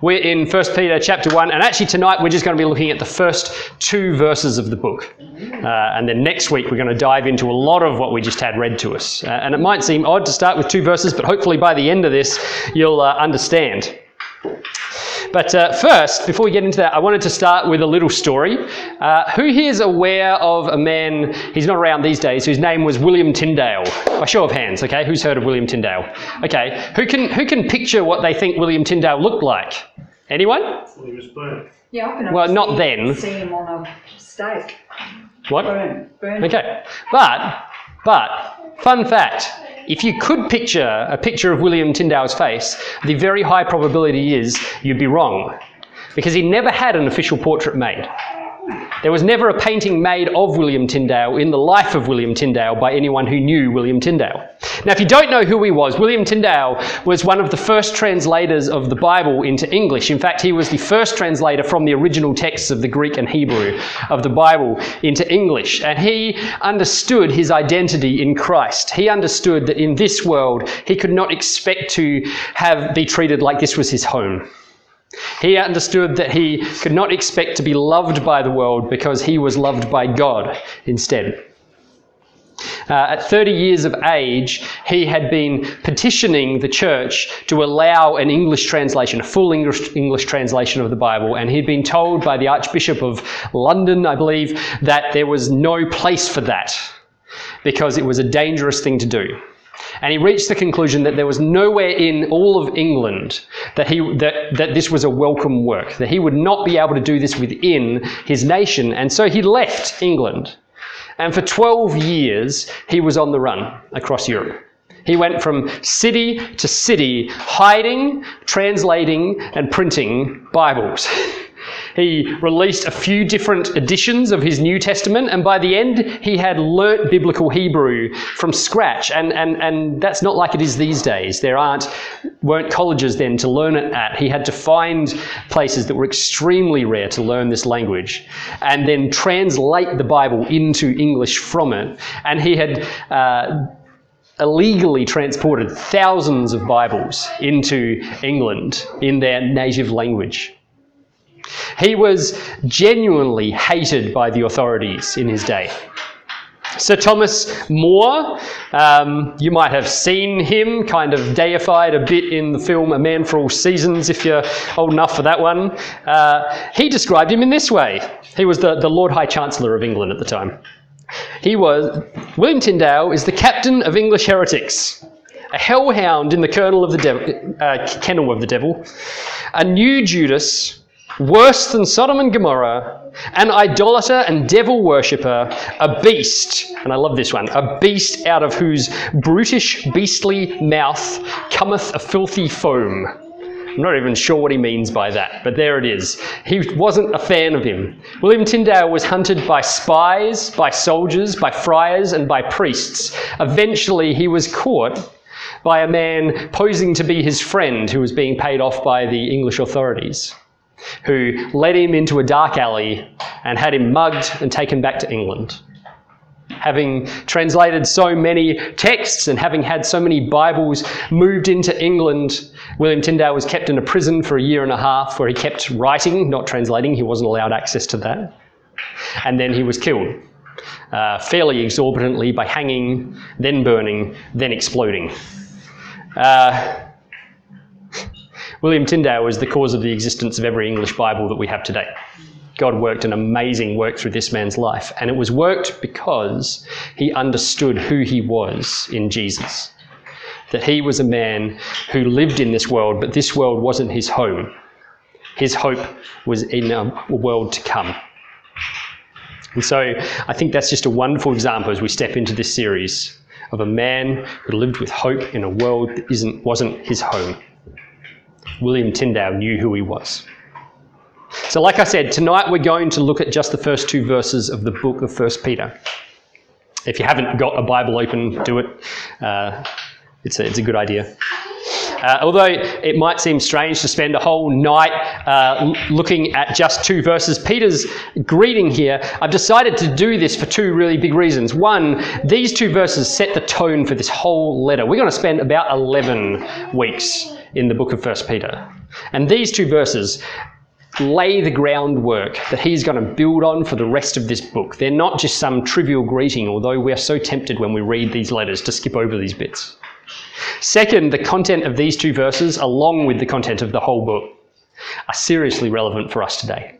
We're in 1 Peter chapter 1, and actually tonight we're just going to be looking at the first two verses of the book. Uh, and then next week we're going to dive into a lot of what we just had read to us. Uh, and it might seem odd to start with two verses, but hopefully by the end of this you'll uh, understand. But uh, first, before we get into that, I wanted to start with a little story. Uh, who here is aware of a man, he's not around these days, whose name was William Tyndale? By show of hands, okay? Who's heard of William Tyndale? Okay. Who can, who can picture what they think William Tyndale looked like? Anyone? He was burnt. Yeah, I can Well, not see, then. see him on a stake. What? Burn, burn. Okay. But, but, fun fact if you could picture a picture of William Tyndale's face, the very high probability is you'd be wrong. Because he never had an official portrait made. There was never a painting made of William Tyndale in the life of William Tyndale by anyone who knew William Tyndale. Now, if you don't know who he was, William Tyndale was one of the first translators of the Bible into English. In fact, he was the first translator from the original texts of the Greek and Hebrew of the Bible into English. And he understood his identity in Christ. He understood that in this world, he could not expect to have be treated like this was his home. He understood that he could not expect to be loved by the world because he was loved by God instead. Uh, at 30 years of age, he had been petitioning the church to allow an English translation, a full English, English translation of the Bible, and he'd been told by the Archbishop of London, I believe, that there was no place for that because it was a dangerous thing to do. And he reached the conclusion that there was nowhere in all of England that, he, that, that this was a welcome work, that he would not be able to do this within his nation. And so he left England. And for 12 years, he was on the run across Europe. He went from city to city, hiding, translating, and printing Bibles. He released a few different editions of his New Testament, and by the end, he had learnt biblical Hebrew from scratch. And, and, and that's not like it is these days. There aren't, weren't colleges then to learn it at. He had to find places that were extremely rare to learn this language and then translate the Bible into English from it. And he had. Uh, illegally transported thousands of Bibles into England in their native language. He was genuinely hated by the authorities in his day. Sir Thomas More, um, you might have seen him kind of deified a bit in the film A Man for All Seasons, if you're old enough for that one. Uh, he described him in this way he was the, the Lord High Chancellor of England at the time. He was, William Tyndale is the captain of English heretics, a hellhound in the kennel of the devil, uh, kennel of the devil, a new Judas, worse than Sodom and Gomorrah, an idolater and devil worshipper, a beast, and I love this one, a beast out of whose brutish, beastly mouth cometh a filthy foam. I'm not even sure what he means by that, but there it is. He wasn't a fan of him. William Tyndale was hunted by spies, by soldiers, by friars, and by priests. Eventually, he was caught by a man posing to be his friend who was being paid off by the English authorities, who led him into a dark alley and had him mugged and taken back to England. Having translated so many texts and having had so many Bibles moved into England, William Tyndale was kept in a prison for a year and a half where he kept writing, not translating. He wasn't allowed access to that. And then he was killed, uh, fairly exorbitantly, by hanging, then burning, then exploding. Uh, William Tyndale was the cause of the existence of every English Bible that we have today. God worked an amazing work through this man's life, and it was worked because he understood who he was in Jesus. That he was a man who lived in this world, but this world wasn't his home. His hope was in a world to come. And so I think that's just a wonderful example as we step into this series of a man who lived with hope in a world that isn't, wasn't his home. William Tyndale knew who he was. So, like I said, tonight we're going to look at just the first two verses of the book of 1 Peter. If you haven't got a Bible open, do it. Uh, it's, a, it's a good idea. Uh, although it might seem strange to spend a whole night uh, looking at just two verses, Peter's greeting here, I've decided to do this for two really big reasons. One, these two verses set the tone for this whole letter. We're going to spend about 11 weeks in the book of 1 Peter. And these two verses lay the groundwork that he's going to build on for the rest of this book. They're not just some trivial greeting, although we're so tempted when we read these letters to skip over these bits. Second, the content of these two verses, along with the content of the whole book, are seriously relevant for us today.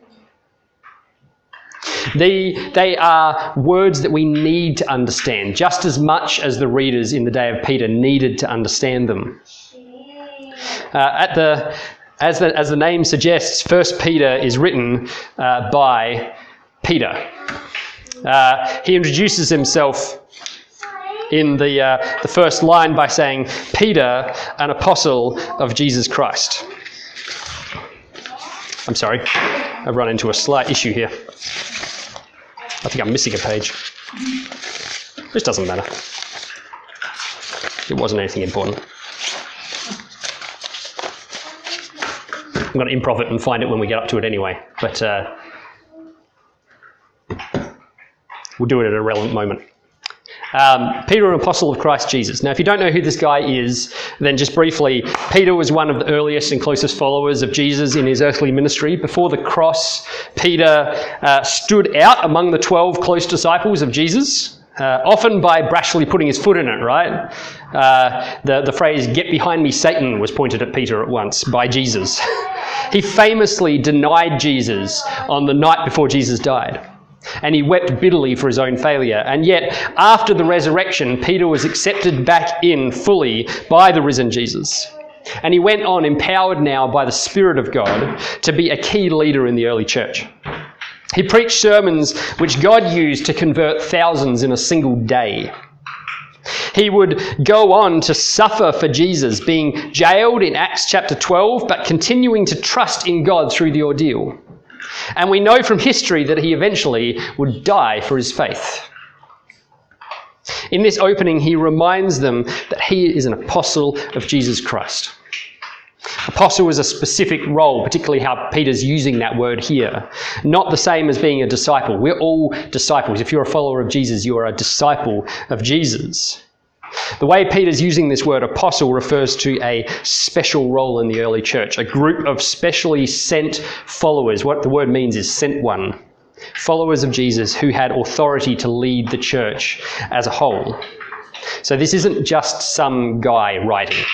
They, they are words that we need to understand, just as much as the readers in the day of Peter needed to understand them. Uh, at the, as, the, as the name suggests, First Peter is written uh, by Peter. Uh, he introduces himself in the, uh, the first line by saying, Peter, an apostle of Jesus Christ. I'm sorry, I've run into a slight issue here. I think I'm missing a page. This doesn't matter. It wasn't anything important. I'm going to improv it and find it when we get up to it anyway, but uh, we'll do it at a relevant moment. Um, Peter, an apostle of Christ Jesus. Now, if you don't know who this guy is, then just briefly, Peter was one of the earliest and closest followers of Jesus in his earthly ministry. Before the cross, Peter uh, stood out among the 12 close disciples of Jesus. Uh, often by brashly putting his foot in it, right? Uh, the, the phrase, get behind me, Satan, was pointed at Peter at once by Jesus. he famously denied Jesus on the night before Jesus died and he wept bitterly for his own failure. And yet, after the resurrection, Peter was accepted back in fully by the risen Jesus. And he went on, empowered now by the Spirit of God, to be a key leader in the early church. He preached sermons which God used to convert thousands in a single day. He would go on to suffer for Jesus, being jailed in Acts chapter 12, but continuing to trust in God through the ordeal. And we know from history that he eventually would die for his faith. In this opening, he reminds them that he is an apostle of Jesus Christ. Apostle is a specific role, particularly how Peter's using that word here. Not the same as being a disciple. We're all disciples. If you're a follower of Jesus, you are a disciple of Jesus. The way Peter's using this word apostle refers to a special role in the early church, a group of specially sent followers. What the word means is sent one. Followers of Jesus who had authority to lead the church as a whole. So this isn't just some guy writing.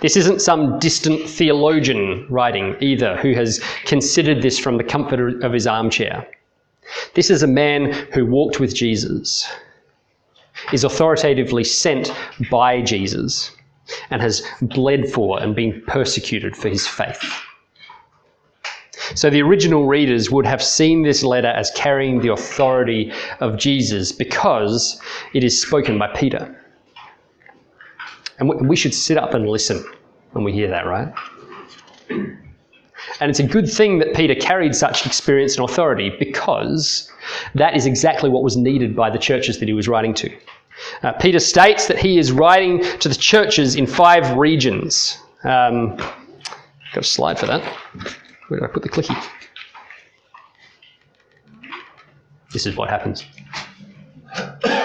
This isn't some distant theologian writing either who has considered this from the comfort of his armchair. This is a man who walked with Jesus, is authoritatively sent by Jesus and has bled for and been persecuted for his faith. So the original readers would have seen this letter as carrying the authority of Jesus because it is spoken by Peter. And we should sit up and listen when we hear that, right? And it's a good thing that Peter carried such experience and authority because that is exactly what was needed by the churches that he was writing to. Uh, Peter states that he is writing to the churches in five regions. Um, got a slide for that. Where did I put the clicky? This is what happens.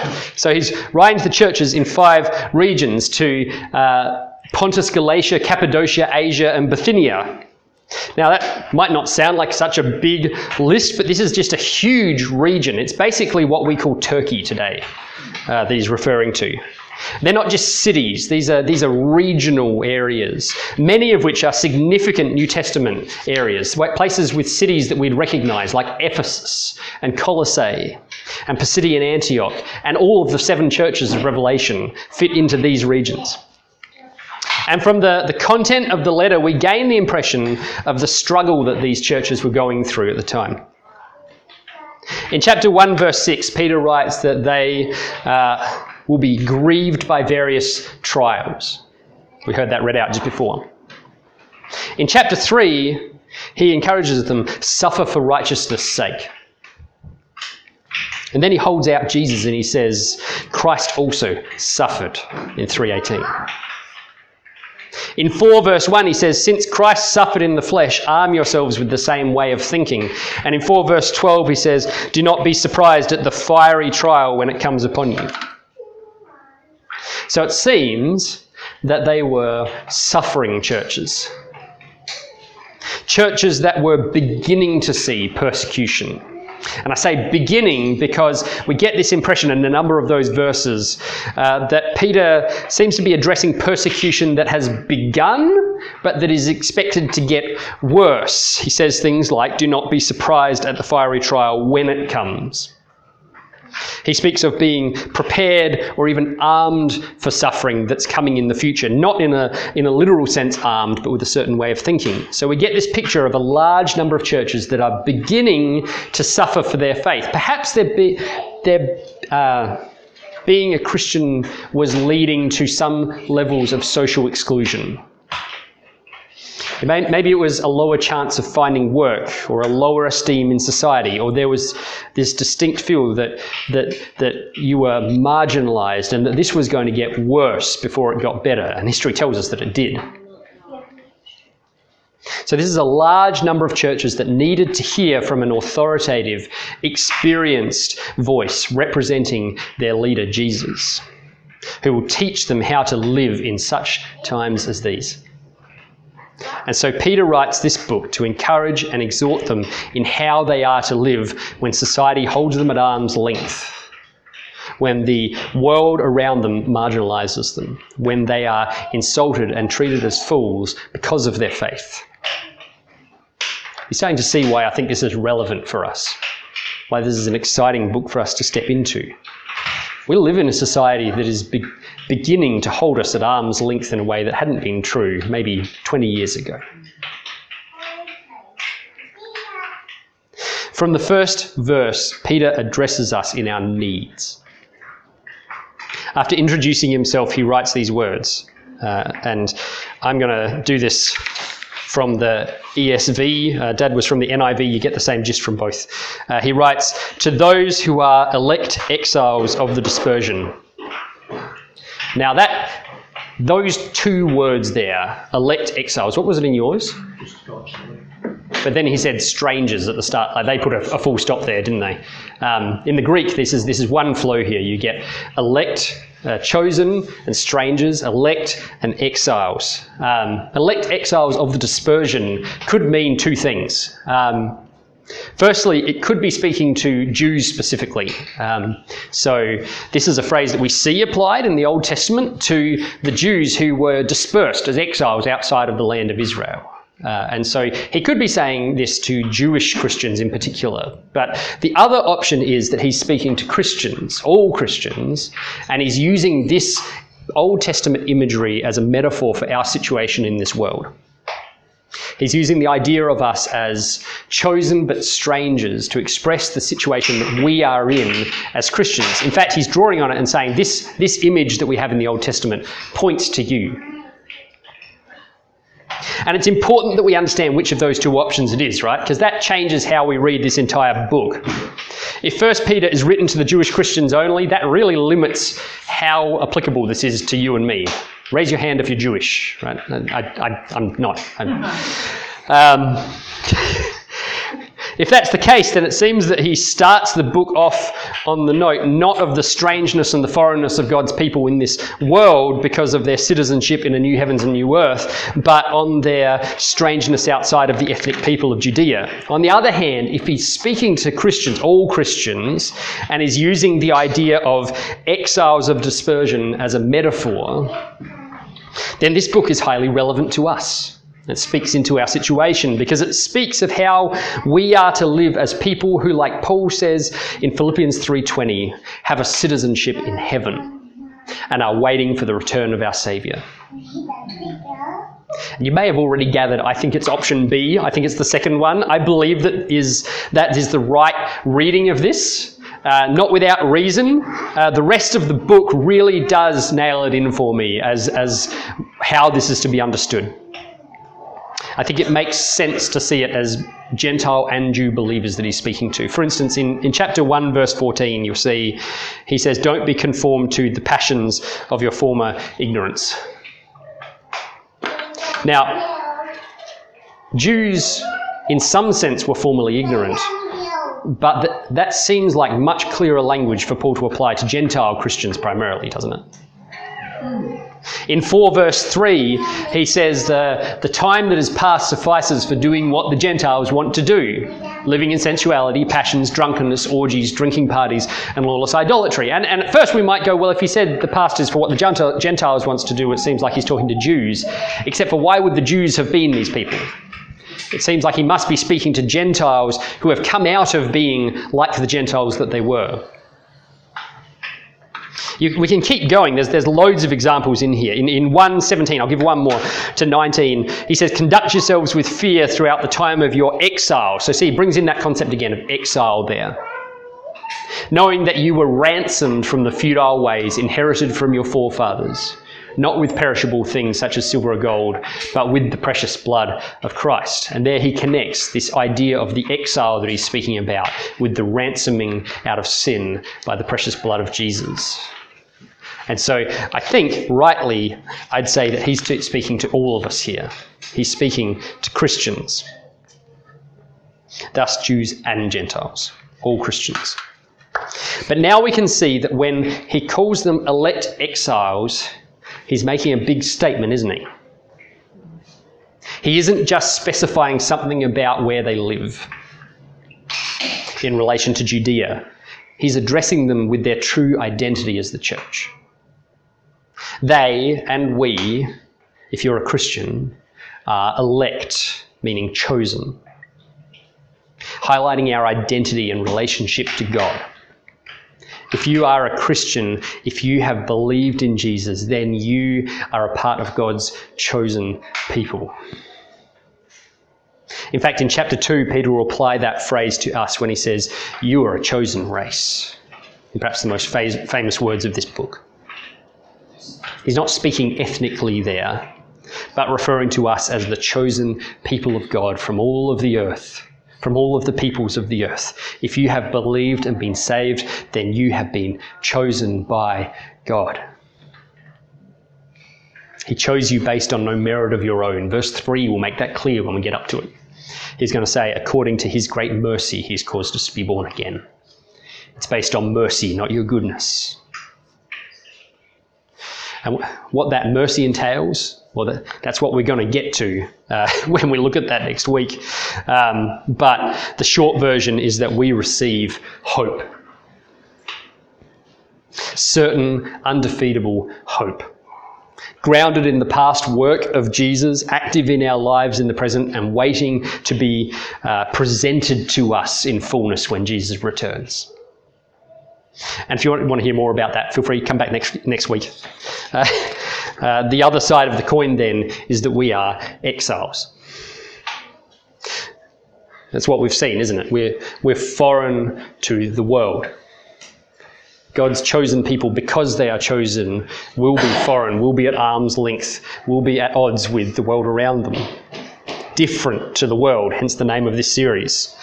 So he's writing to the churches in five regions to uh, Pontus, Galatia, Cappadocia, Asia, and Bithynia. Now, that might not sound like such a big list, but this is just a huge region. It's basically what we call Turkey today, uh, that he's referring to. They're not just cities, these are, these are regional areas, many of which are significant New Testament areas, places with cities that we'd recognize, like Ephesus and Colossae and Pisidian Antioch, and all of the seven churches of Revelation fit into these regions. And from the, the content of the letter, we gain the impression of the struggle that these churches were going through at the time. In chapter 1, verse 6, Peter writes that they uh, will be grieved by various trials. We heard that read out just before. In chapter 3, he encourages them suffer for righteousness' sake. And then he holds out Jesus and he says, Christ also suffered in 318. In 4 verse 1, he says, Since Christ suffered in the flesh, arm yourselves with the same way of thinking. And in 4 verse 12, he says, Do not be surprised at the fiery trial when it comes upon you. So it seems that they were suffering churches. Churches that were beginning to see persecution. And I say beginning because we get this impression in a number of those verses uh, that Peter seems to be addressing persecution that has begun, but that is expected to get worse. He says things like, Do not be surprised at the fiery trial when it comes. He speaks of being prepared or even armed for suffering that's coming in the future, not in a, in a literal sense armed, but with a certain way of thinking. So we get this picture of a large number of churches that are beginning to suffer for their faith. Perhaps they're, be, they're uh, being a Christian was leading to some levels of social exclusion. Maybe it was a lower chance of finding work or a lower esteem in society, or there was this distinct feel that, that, that you were marginalized and that this was going to get worse before it got better. And history tells us that it did. So, this is a large number of churches that needed to hear from an authoritative, experienced voice representing their leader, Jesus, who will teach them how to live in such times as these. And so Peter writes this book to encourage and exhort them in how they are to live when society holds them at arm's length, when the world around them marginalizes them, when they are insulted and treated as fools because of their faith. You're starting to see why I think this is relevant for us, why this is an exciting book for us to step into. We live in a society that is beginning to hold us at arm's length in a way that hadn't been true maybe 20 years ago. From the first verse, Peter addresses us in our needs. After introducing himself, he writes these words, uh, and I'm going to do this from the ESV. Uh, Dad was from the NIV. You get the same gist from both. Uh, he writes, To those who are elect exiles of the dispersion. Now, that those two words there, elect exiles, what was it in yours? But then he said strangers at the start. Like they put a, a full stop there, didn't they? Um, in the Greek, this is this is one flow here. You get elect, uh, chosen, and strangers, elect and exiles. Um, elect exiles of the dispersion could mean two things. Um, Firstly, it could be speaking to Jews specifically. Um, so, this is a phrase that we see applied in the Old Testament to the Jews who were dispersed as exiles outside of the land of Israel. Uh, and so he could be saying this to Jewish Christians in particular. But the other option is that he's speaking to Christians, all Christians, and he's using this Old Testament imagery as a metaphor for our situation in this world. He's using the idea of us as chosen but strangers to express the situation that we are in as Christians. In fact, he's drawing on it and saying this, this image that we have in the Old Testament points to you. And it's important that we understand which of those two options it is, right? Because that changes how we read this entire book. If First Peter is written to the Jewish Christians only, that really limits how applicable this is to you and me. Raise your hand if you're Jewish, right? I, am not. I'm, um, if that's the case, then it seems that he starts the book off on the note not of the strangeness and the foreignness of God's people in this world because of their citizenship in a new heavens and new earth, but on their strangeness outside of the ethnic people of Judea. On the other hand, if he's speaking to Christians, all Christians, and is using the idea of exiles of dispersion as a metaphor, then this book is highly relevant to us. It speaks into our situation because it speaks of how we are to live as people who, like Paul says in Philippians 3:20, have a citizenship in heaven and are waiting for the return of our Saviour. You may have already gathered, I think it's option B. I think it's the second one. I believe that is, that is the right reading of this. Uh, not without reason. Uh, the rest of the book really does nail it in for me as, as how this is to be understood. I think it makes sense to see it as Gentile and Jew believers that he's speaking to. For instance, in, in chapter 1, verse 14, you'll see he says, Don't be conformed to the passions of your former ignorance. Now, Jews, in some sense, were formerly ignorant, but th- that seems like much clearer language for Paul to apply to Gentile Christians primarily, doesn't it? In 4 verse 3, he says, uh, The time that has passed suffices for doing what the Gentiles want to do living in sensuality, passions, drunkenness, orgies, drinking parties, and lawless idolatry. And, and at first we might go, well, if he said the past is for what the Gentiles wants to do, it seems like he's talking to Jews. Except for why would the Jews have been these people? It seems like he must be speaking to Gentiles who have come out of being like the Gentiles that they were. You, we can keep going. There's, there's loads of examples in here. In, in 117, I'll give one more to 19, he says, Conduct yourselves with fear throughout the time of your exile. So, see, he brings in that concept again of exile there. Knowing that you were ransomed from the futile ways inherited from your forefathers, not with perishable things such as silver or gold, but with the precious blood of Christ. And there he connects this idea of the exile that he's speaking about with the ransoming out of sin by the precious blood of Jesus. And so I think, rightly, I'd say that he's speaking to all of us here. He's speaking to Christians, thus, Jews and Gentiles, all Christians. But now we can see that when he calls them elect exiles, he's making a big statement, isn't he? He isn't just specifying something about where they live in relation to Judea, he's addressing them with their true identity as the church. They and we, if you're a Christian, are elect, meaning chosen, highlighting our identity and relationship to God. If you are a Christian, if you have believed in Jesus, then you are a part of God's chosen people. In fact, in chapter 2, Peter will apply that phrase to us when he says, You are a chosen race. In perhaps the most famous words of this book. He's not speaking ethnically there, but referring to us as the chosen people of God from all of the earth, from all of the peoples of the earth. If you have believed and been saved, then you have been chosen by God. He chose you based on no merit of your own. Verse 3 will make that clear when we get up to it. He's going to say, according to his great mercy, he's caused us to be born again. It's based on mercy, not your goodness. And what that mercy entails, well, that's what we're going to get to uh, when we look at that next week. Um, but the short version is that we receive hope. Certain, undefeatable hope. Grounded in the past work of Jesus, active in our lives in the present, and waiting to be uh, presented to us in fullness when Jesus returns. And if you want, want to hear more about that, feel free to come back next, next week. Uh, uh, the other side of the coin then is that we are exiles. That's what we've seen, isn't it? We're, we're foreign to the world. God's chosen people, because they are chosen, will be foreign, will be at arm's length, will be at odds with the world around them. Different to the world, hence the name of this series,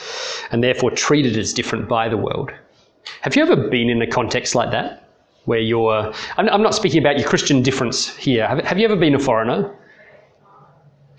and therefore treated as different by the world. Have you ever been in a context like that? Where you're, I'm, not speaking about your Christian difference here. Have, you ever been a foreigner?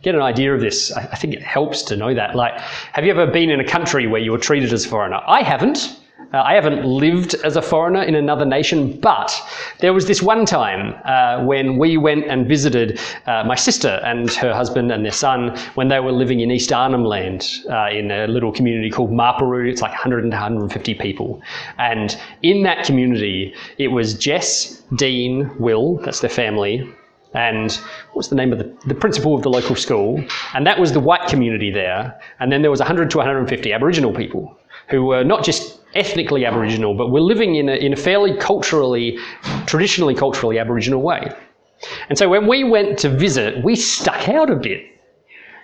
Get an idea of this. I think it helps to know that. Like, have you ever been in a country where you were treated as a foreigner? I haven't. Uh, I haven't lived as a foreigner in another nation, but there was this one time uh, when we went and visited uh, my sister and her husband and their son when they were living in East Arnhem Land uh, in a little community called Mapuru. It's like 100 to 150 people. And in that community, it was Jess, Dean, Will, that's their family, and what's the name of the, the principal of the local school? And that was the white community there. And then there was 100 to 150 Aboriginal people who were not just ethnically Aboriginal, but we're living in a, in a fairly culturally, traditionally culturally Aboriginal way. And so when we went to visit, we stuck out a bit.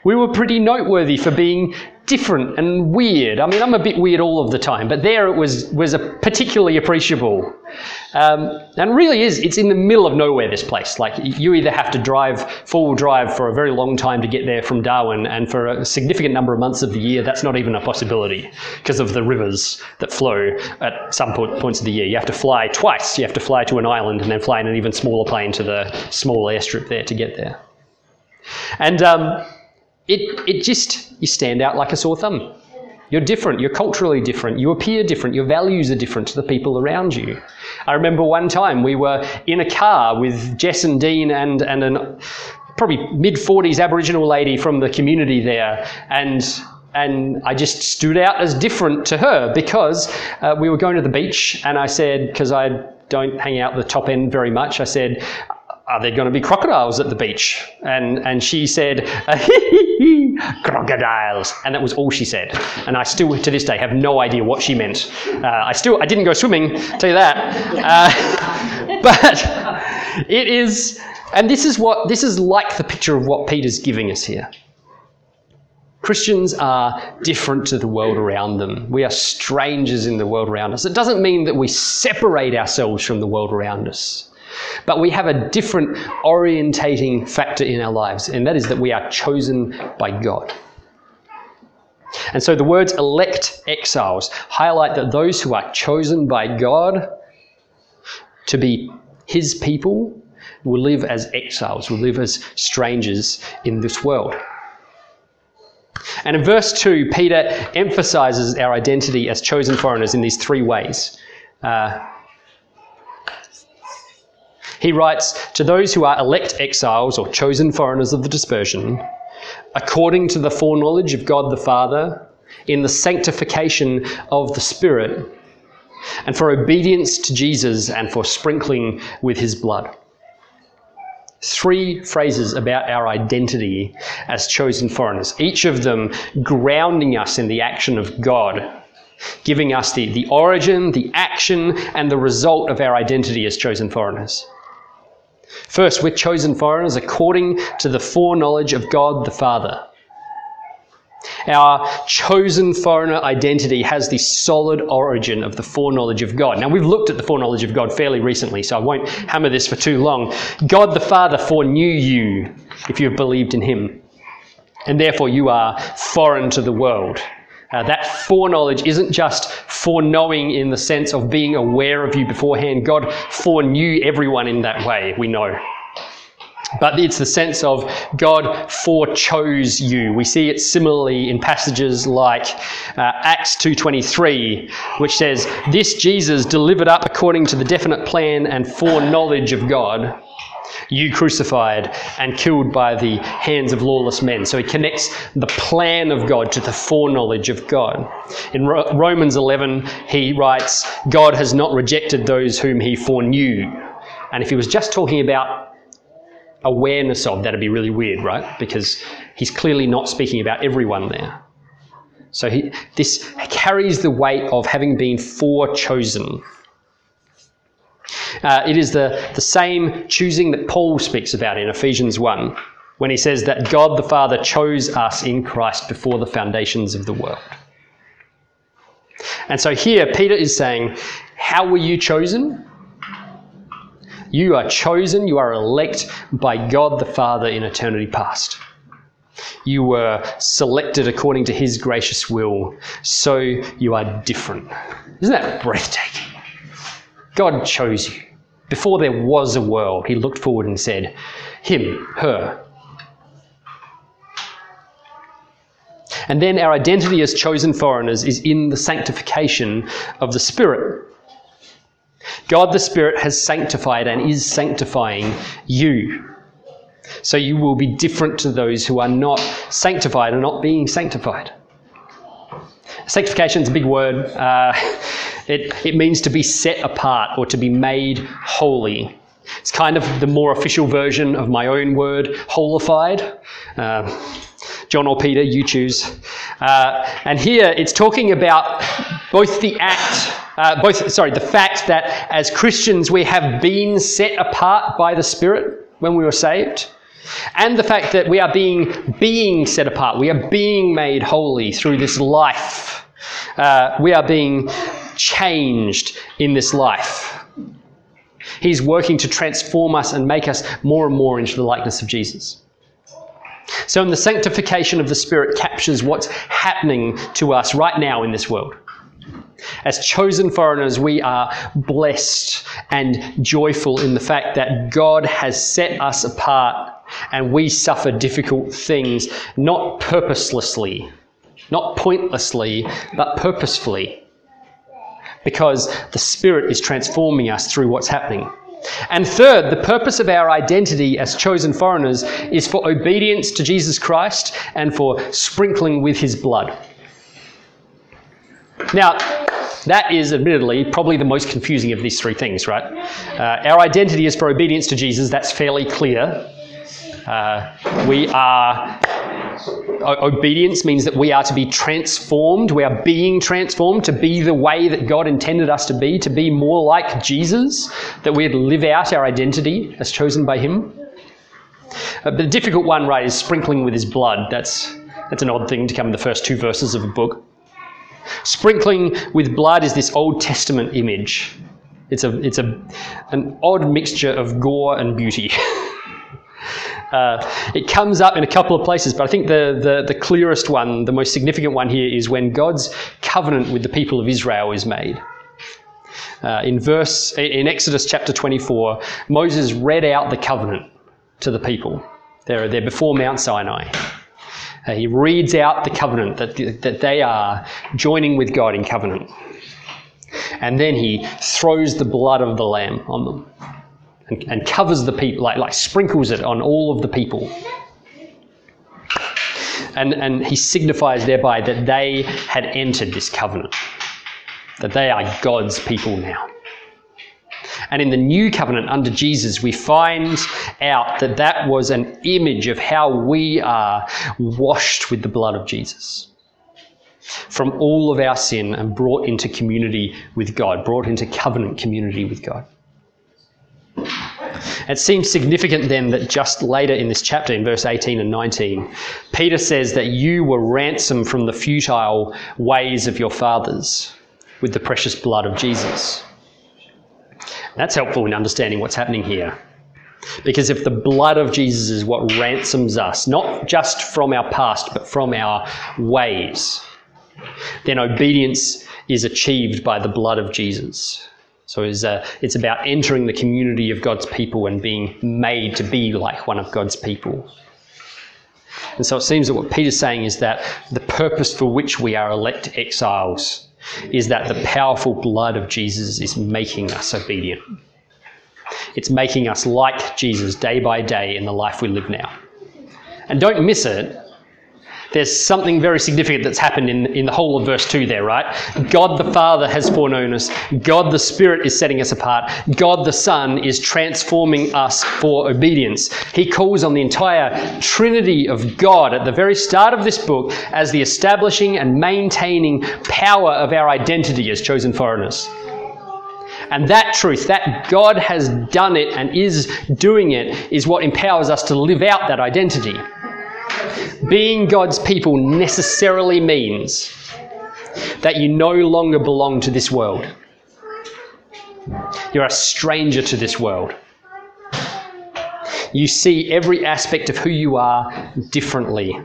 We were pretty noteworthy for being different and weird. I mean, I'm a bit weird all of the time, but there it was was particularly appreciable. Um, and really is it's in the middle of nowhere. This place, like you either have to drive four wheel drive for a very long time to get there from Darwin, and for a significant number of months of the year, that's not even a possibility because of the rivers that flow at some points of the year. You have to fly twice. You have to fly to an island and then fly in an even smaller plane to the small airstrip there to get there. And um, it, it just, you stand out like a sore thumb. You're different, you're culturally different, you appear different, your values are different to the people around you. I remember one time we were in a car with Jess and Dean and, and an probably mid 40s Aboriginal lady from the community there. And and I just stood out as different to her because uh, we were going to the beach, and I said, because I don't hang out the top end very much, I said, are there going to be crocodiles at the beach? And, and she said, crocodiles. And that was all she said. And I still, to this day, have no idea what she meant. Uh, I still, I didn't go swimming, tell you that. Uh, but it is, and this is what, this is like the picture of what Peter's giving us here. Christians are different to the world around them. We are strangers in the world around us. It doesn't mean that we separate ourselves from the world around us. But we have a different orientating factor in our lives, and that is that we are chosen by God. And so the words elect exiles highlight that those who are chosen by God to be his people will live as exiles, will live as strangers in this world. And in verse 2, Peter emphasizes our identity as chosen foreigners in these three ways. Uh, he writes, To those who are elect exiles or chosen foreigners of the dispersion, according to the foreknowledge of God the Father, in the sanctification of the Spirit, and for obedience to Jesus and for sprinkling with his blood. Three phrases about our identity as chosen foreigners, each of them grounding us in the action of God, giving us the, the origin, the action, and the result of our identity as chosen foreigners. First, we're chosen foreigners according to the foreknowledge of God the Father. Our chosen foreigner identity has the solid origin of the foreknowledge of God. Now, we've looked at the foreknowledge of God fairly recently, so I won't hammer this for too long. God the Father foreknew you if you have believed in Him, and therefore you are foreign to the world. Uh, that foreknowledge isn't just foreknowing in the sense of being aware of you beforehand. God foreknew everyone in that way, we know. But it's the sense of God forechose you. We see it similarly in passages like uh, Acts 2:23, which says, "This Jesus delivered up according to the definite plan and foreknowledge of God." You crucified and killed by the hands of lawless men. So he connects the plan of God to the foreknowledge of God. In Ro- Romans 11, he writes, God has not rejected those whom he foreknew. And if he was just talking about awareness of, that'd be really weird, right? Because he's clearly not speaking about everyone there. So he, this carries the weight of having been forechosen. Uh, it is the, the same choosing that Paul speaks about in Ephesians 1 when he says that God the Father chose us in Christ before the foundations of the world. And so here, Peter is saying, How were you chosen? You are chosen, you are elect by God the Father in eternity past. You were selected according to his gracious will, so you are different. Isn't that breathtaking? God chose you. Before there was a world, he looked forward and said, Him, her. And then our identity as chosen foreigners is in the sanctification of the Spirit. God the Spirit has sanctified and is sanctifying you. So you will be different to those who are not sanctified and not being sanctified. Sanctification is a big word. Uh, it, it means to be set apart or to be made holy. It's kind of the more official version of my own word, holified. Uh, John or Peter, you choose. Uh, and here it's talking about both the act, uh, both, sorry, the fact that as Christians we have been set apart by the Spirit when we were saved, and the fact that we are being, being set apart, we are being made holy through this life. Uh, we are being changed in this life. He's working to transform us and make us more and more into the likeness of Jesus. So, in the sanctification of the Spirit captures what's happening to us right now in this world. As chosen foreigners, we are blessed and joyful in the fact that God has set us apart and we suffer difficult things, not purposelessly, not pointlessly, but purposefully because the Spirit is transforming us through what's happening. And third, the purpose of our identity as chosen foreigners is for obedience to Jesus Christ and for sprinkling with his blood. Now, that is admittedly probably the most confusing of these three things, right? Uh, our identity is for obedience to Jesus, that's fairly clear. Uh, we are obedience means that we are to be transformed. We are being transformed to be the way that God intended us to be, to be more like Jesus, that we'd live out our identity as chosen by Him. Uh, the difficult one, right, is sprinkling with His blood. That's, that's an odd thing to come in the first two verses of a book. Sprinkling with blood is this Old Testament image. It's, a, it's a, an odd mixture of gore and beauty. Uh, it comes up in a couple of places, but I think the, the, the, clearest one, the most significant one here, is when God's covenant with the people of Israel is made. Uh, in verse in Exodus chapter 24, Moses read out the covenant to the people. They're, they're before Mount Sinai. Uh, he reads out the covenant that, that they are joining with God in covenant. And then he throws the blood of the lamb on them and, and covers the people, like, like sprinkles it on all of the people. And, and he signifies thereby that they had entered this covenant, that they are God's people now. And in the new covenant under Jesus, we find out that that was an image of how we are washed with the blood of Jesus. From all of our sin and brought into community with God, brought into covenant community with God. It seems significant then that just later in this chapter, in verse 18 and 19, Peter says that you were ransomed from the futile ways of your fathers with the precious blood of Jesus. That's helpful in understanding what's happening here. Because if the blood of Jesus is what ransoms us, not just from our past, but from our ways, then obedience is achieved by the blood of Jesus. So it's, uh, it's about entering the community of God's people and being made to be like one of God's people. And so it seems that what Peter's saying is that the purpose for which we are elect exiles is that the powerful blood of Jesus is making us obedient. It's making us like Jesus day by day in the life we live now. And don't miss it there's something very significant that's happened in, in the whole of verse 2 there, right? God the Father has foreknown us. God the Spirit is setting us apart. God the Son is transforming us for obedience. He calls on the entire Trinity of God at the very start of this book as the establishing and maintaining power of our identity as chosen foreigners. And that truth, that God has done it and is doing it, is what empowers us to live out that identity. Being God's people necessarily means that you no longer belong to this world. You're a stranger to this world. You see every aspect of who you are differently.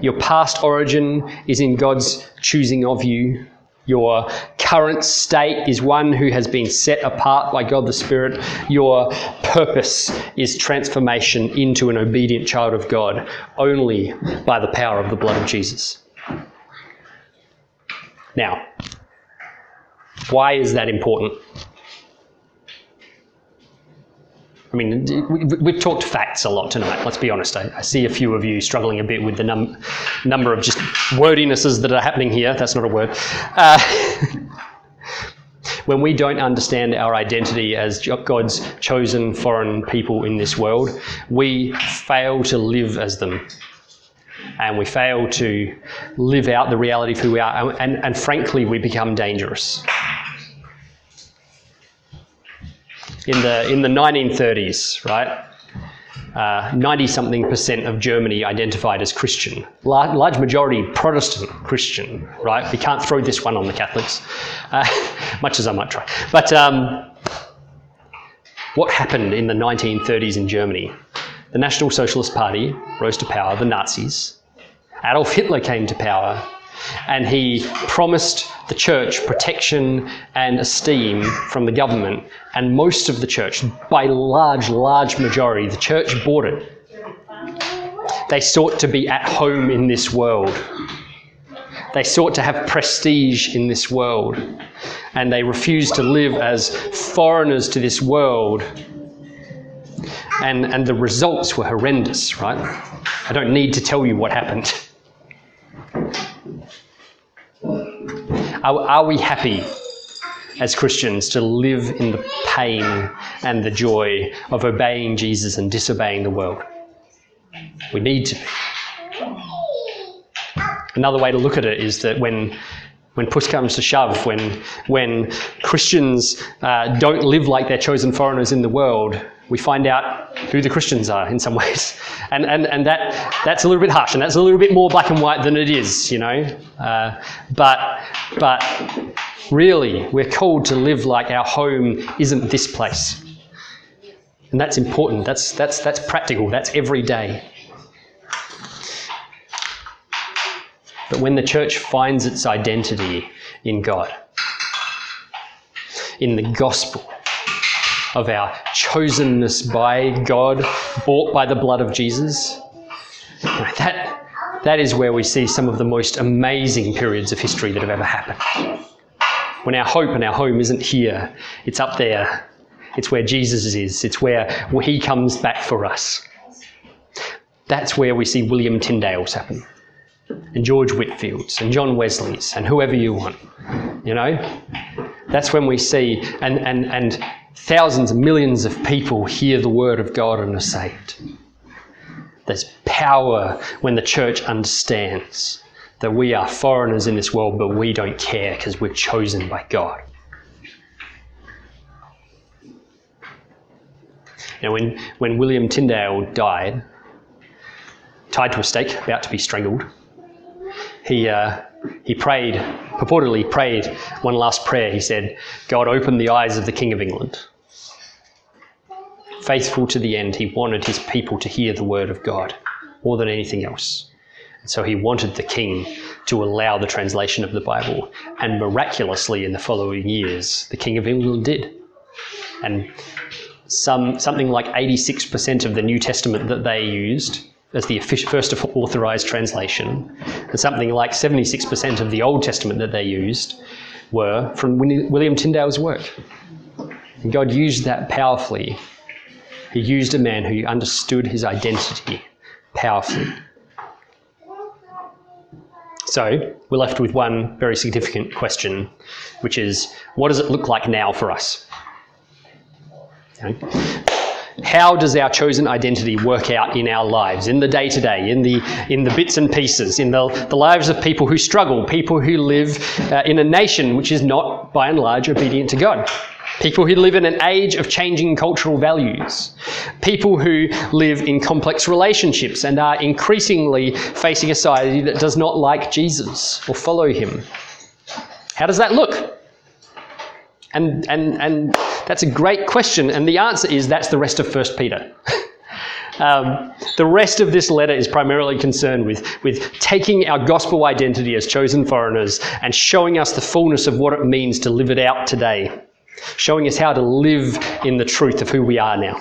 Your past origin is in God's choosing of you. Your current state is one who has been set apart by God the Spirit. Your purpose is transformation into an obedient child of God only by the power of the blood of Jesus. Now, why is that important? I mean, we've talked facts a lot tonight, let's be honest. I, I see a few of you struggling a bit with the num- number of just wordinesses that are happening here. That's not a word. Uh, when we don't understand our identity as God's chosen foreign people in this world, we fail to live as them. And we fail to live out the reality of who we are. And, and, and frankly, we become dangerous. In the in the 1930s, right? Uh, something percent of Germany identified as Christian. Large, large, majority Protestant Christian, right? We can't throw this one on the Catholics, uh, much as I might try. But um, what happened in the 1930s in Germany? The National Socialist Party rose to power, the Nazis. Adolf Hitler came to power, and he promised the church protection and esteem from the government, and most of the church, by large, large majority, the church bought it. They sought to be at home in this world. They sought to have prestige in this world, and they refused to live as foreigners to this world. And, and the results were horrendous, right? I don't need to tell you what happened. Are, are we happy as Christians to live in the pain and the joy of obeying Jesus and disobeying the world? We need to. Another way to look at it is that when when push comes to shove, when when Christians uh, don't live like they're chosen foreigners in the world, we find out who the Christians are in some ways, and and and that that's a little bit harsh, and that's a little bit more black and white than it is, you know. Uh, but but really, we're called to live like our home isn't this place, and that's important. That's that's that's practical. That's every day. But when the church finds its identity in God, in the gospel of our chosenness by God, bought by the blood of Jesus, that, that is where we see some of the most amazing periods of history that have ever happened. When our hope and our home isn't here, it's up there. It's where Jesus is, it's where he comes back for us. That's where we see William Tyndale's happen and George Whitefield's, and John Wesley's and whoever you want. You know? That's when we see, and, and, and thousands and millions of people hear the word of God and are saved. There's power when the church understands that we are foreigners in this world, but we don't care because we're chosen by God. You know, when, when William Tyndale died, tied to a stake, about to be strangled, he, uh, he prayed, purportedly prayed one last prayer. He said, God, open the eyes of the King of England. Faithful to the end, he wanted his people to hear the word of God more than anything else. And so he wanted the king to allow the translation of the Bible. And miraculously, in the following years, the King of England did. And some, something like 86% of the New Testament that they used as the first authorized translation, and something like 76% of the Old Testament that they used were from William Tyndale's work. And God used that powerfully. He used a man who understood his identity powerfully. So, we're left with one very significant question, which is what does it look like now for us? How does our chosen identity work out in our lives, in the day to day, in the in the bits and pieces, in the, the lives of people who struggle, people who live uh, in a nation which is not, by and large, obedient to God? People who live in an age of changing cultural values. People who live in complex relationships and are increasingly facing a society that does not like Jesus or follow him. How does that look? And, and, and that's a great question, and the answer is that's the rest of 1 Peter. Um, the rest of this letter is primarily concerned with, with taking our gospel identity as chosen foreigners and showing us the fullness of what it means to live it out today, showing us how to live in the truth of who we are now.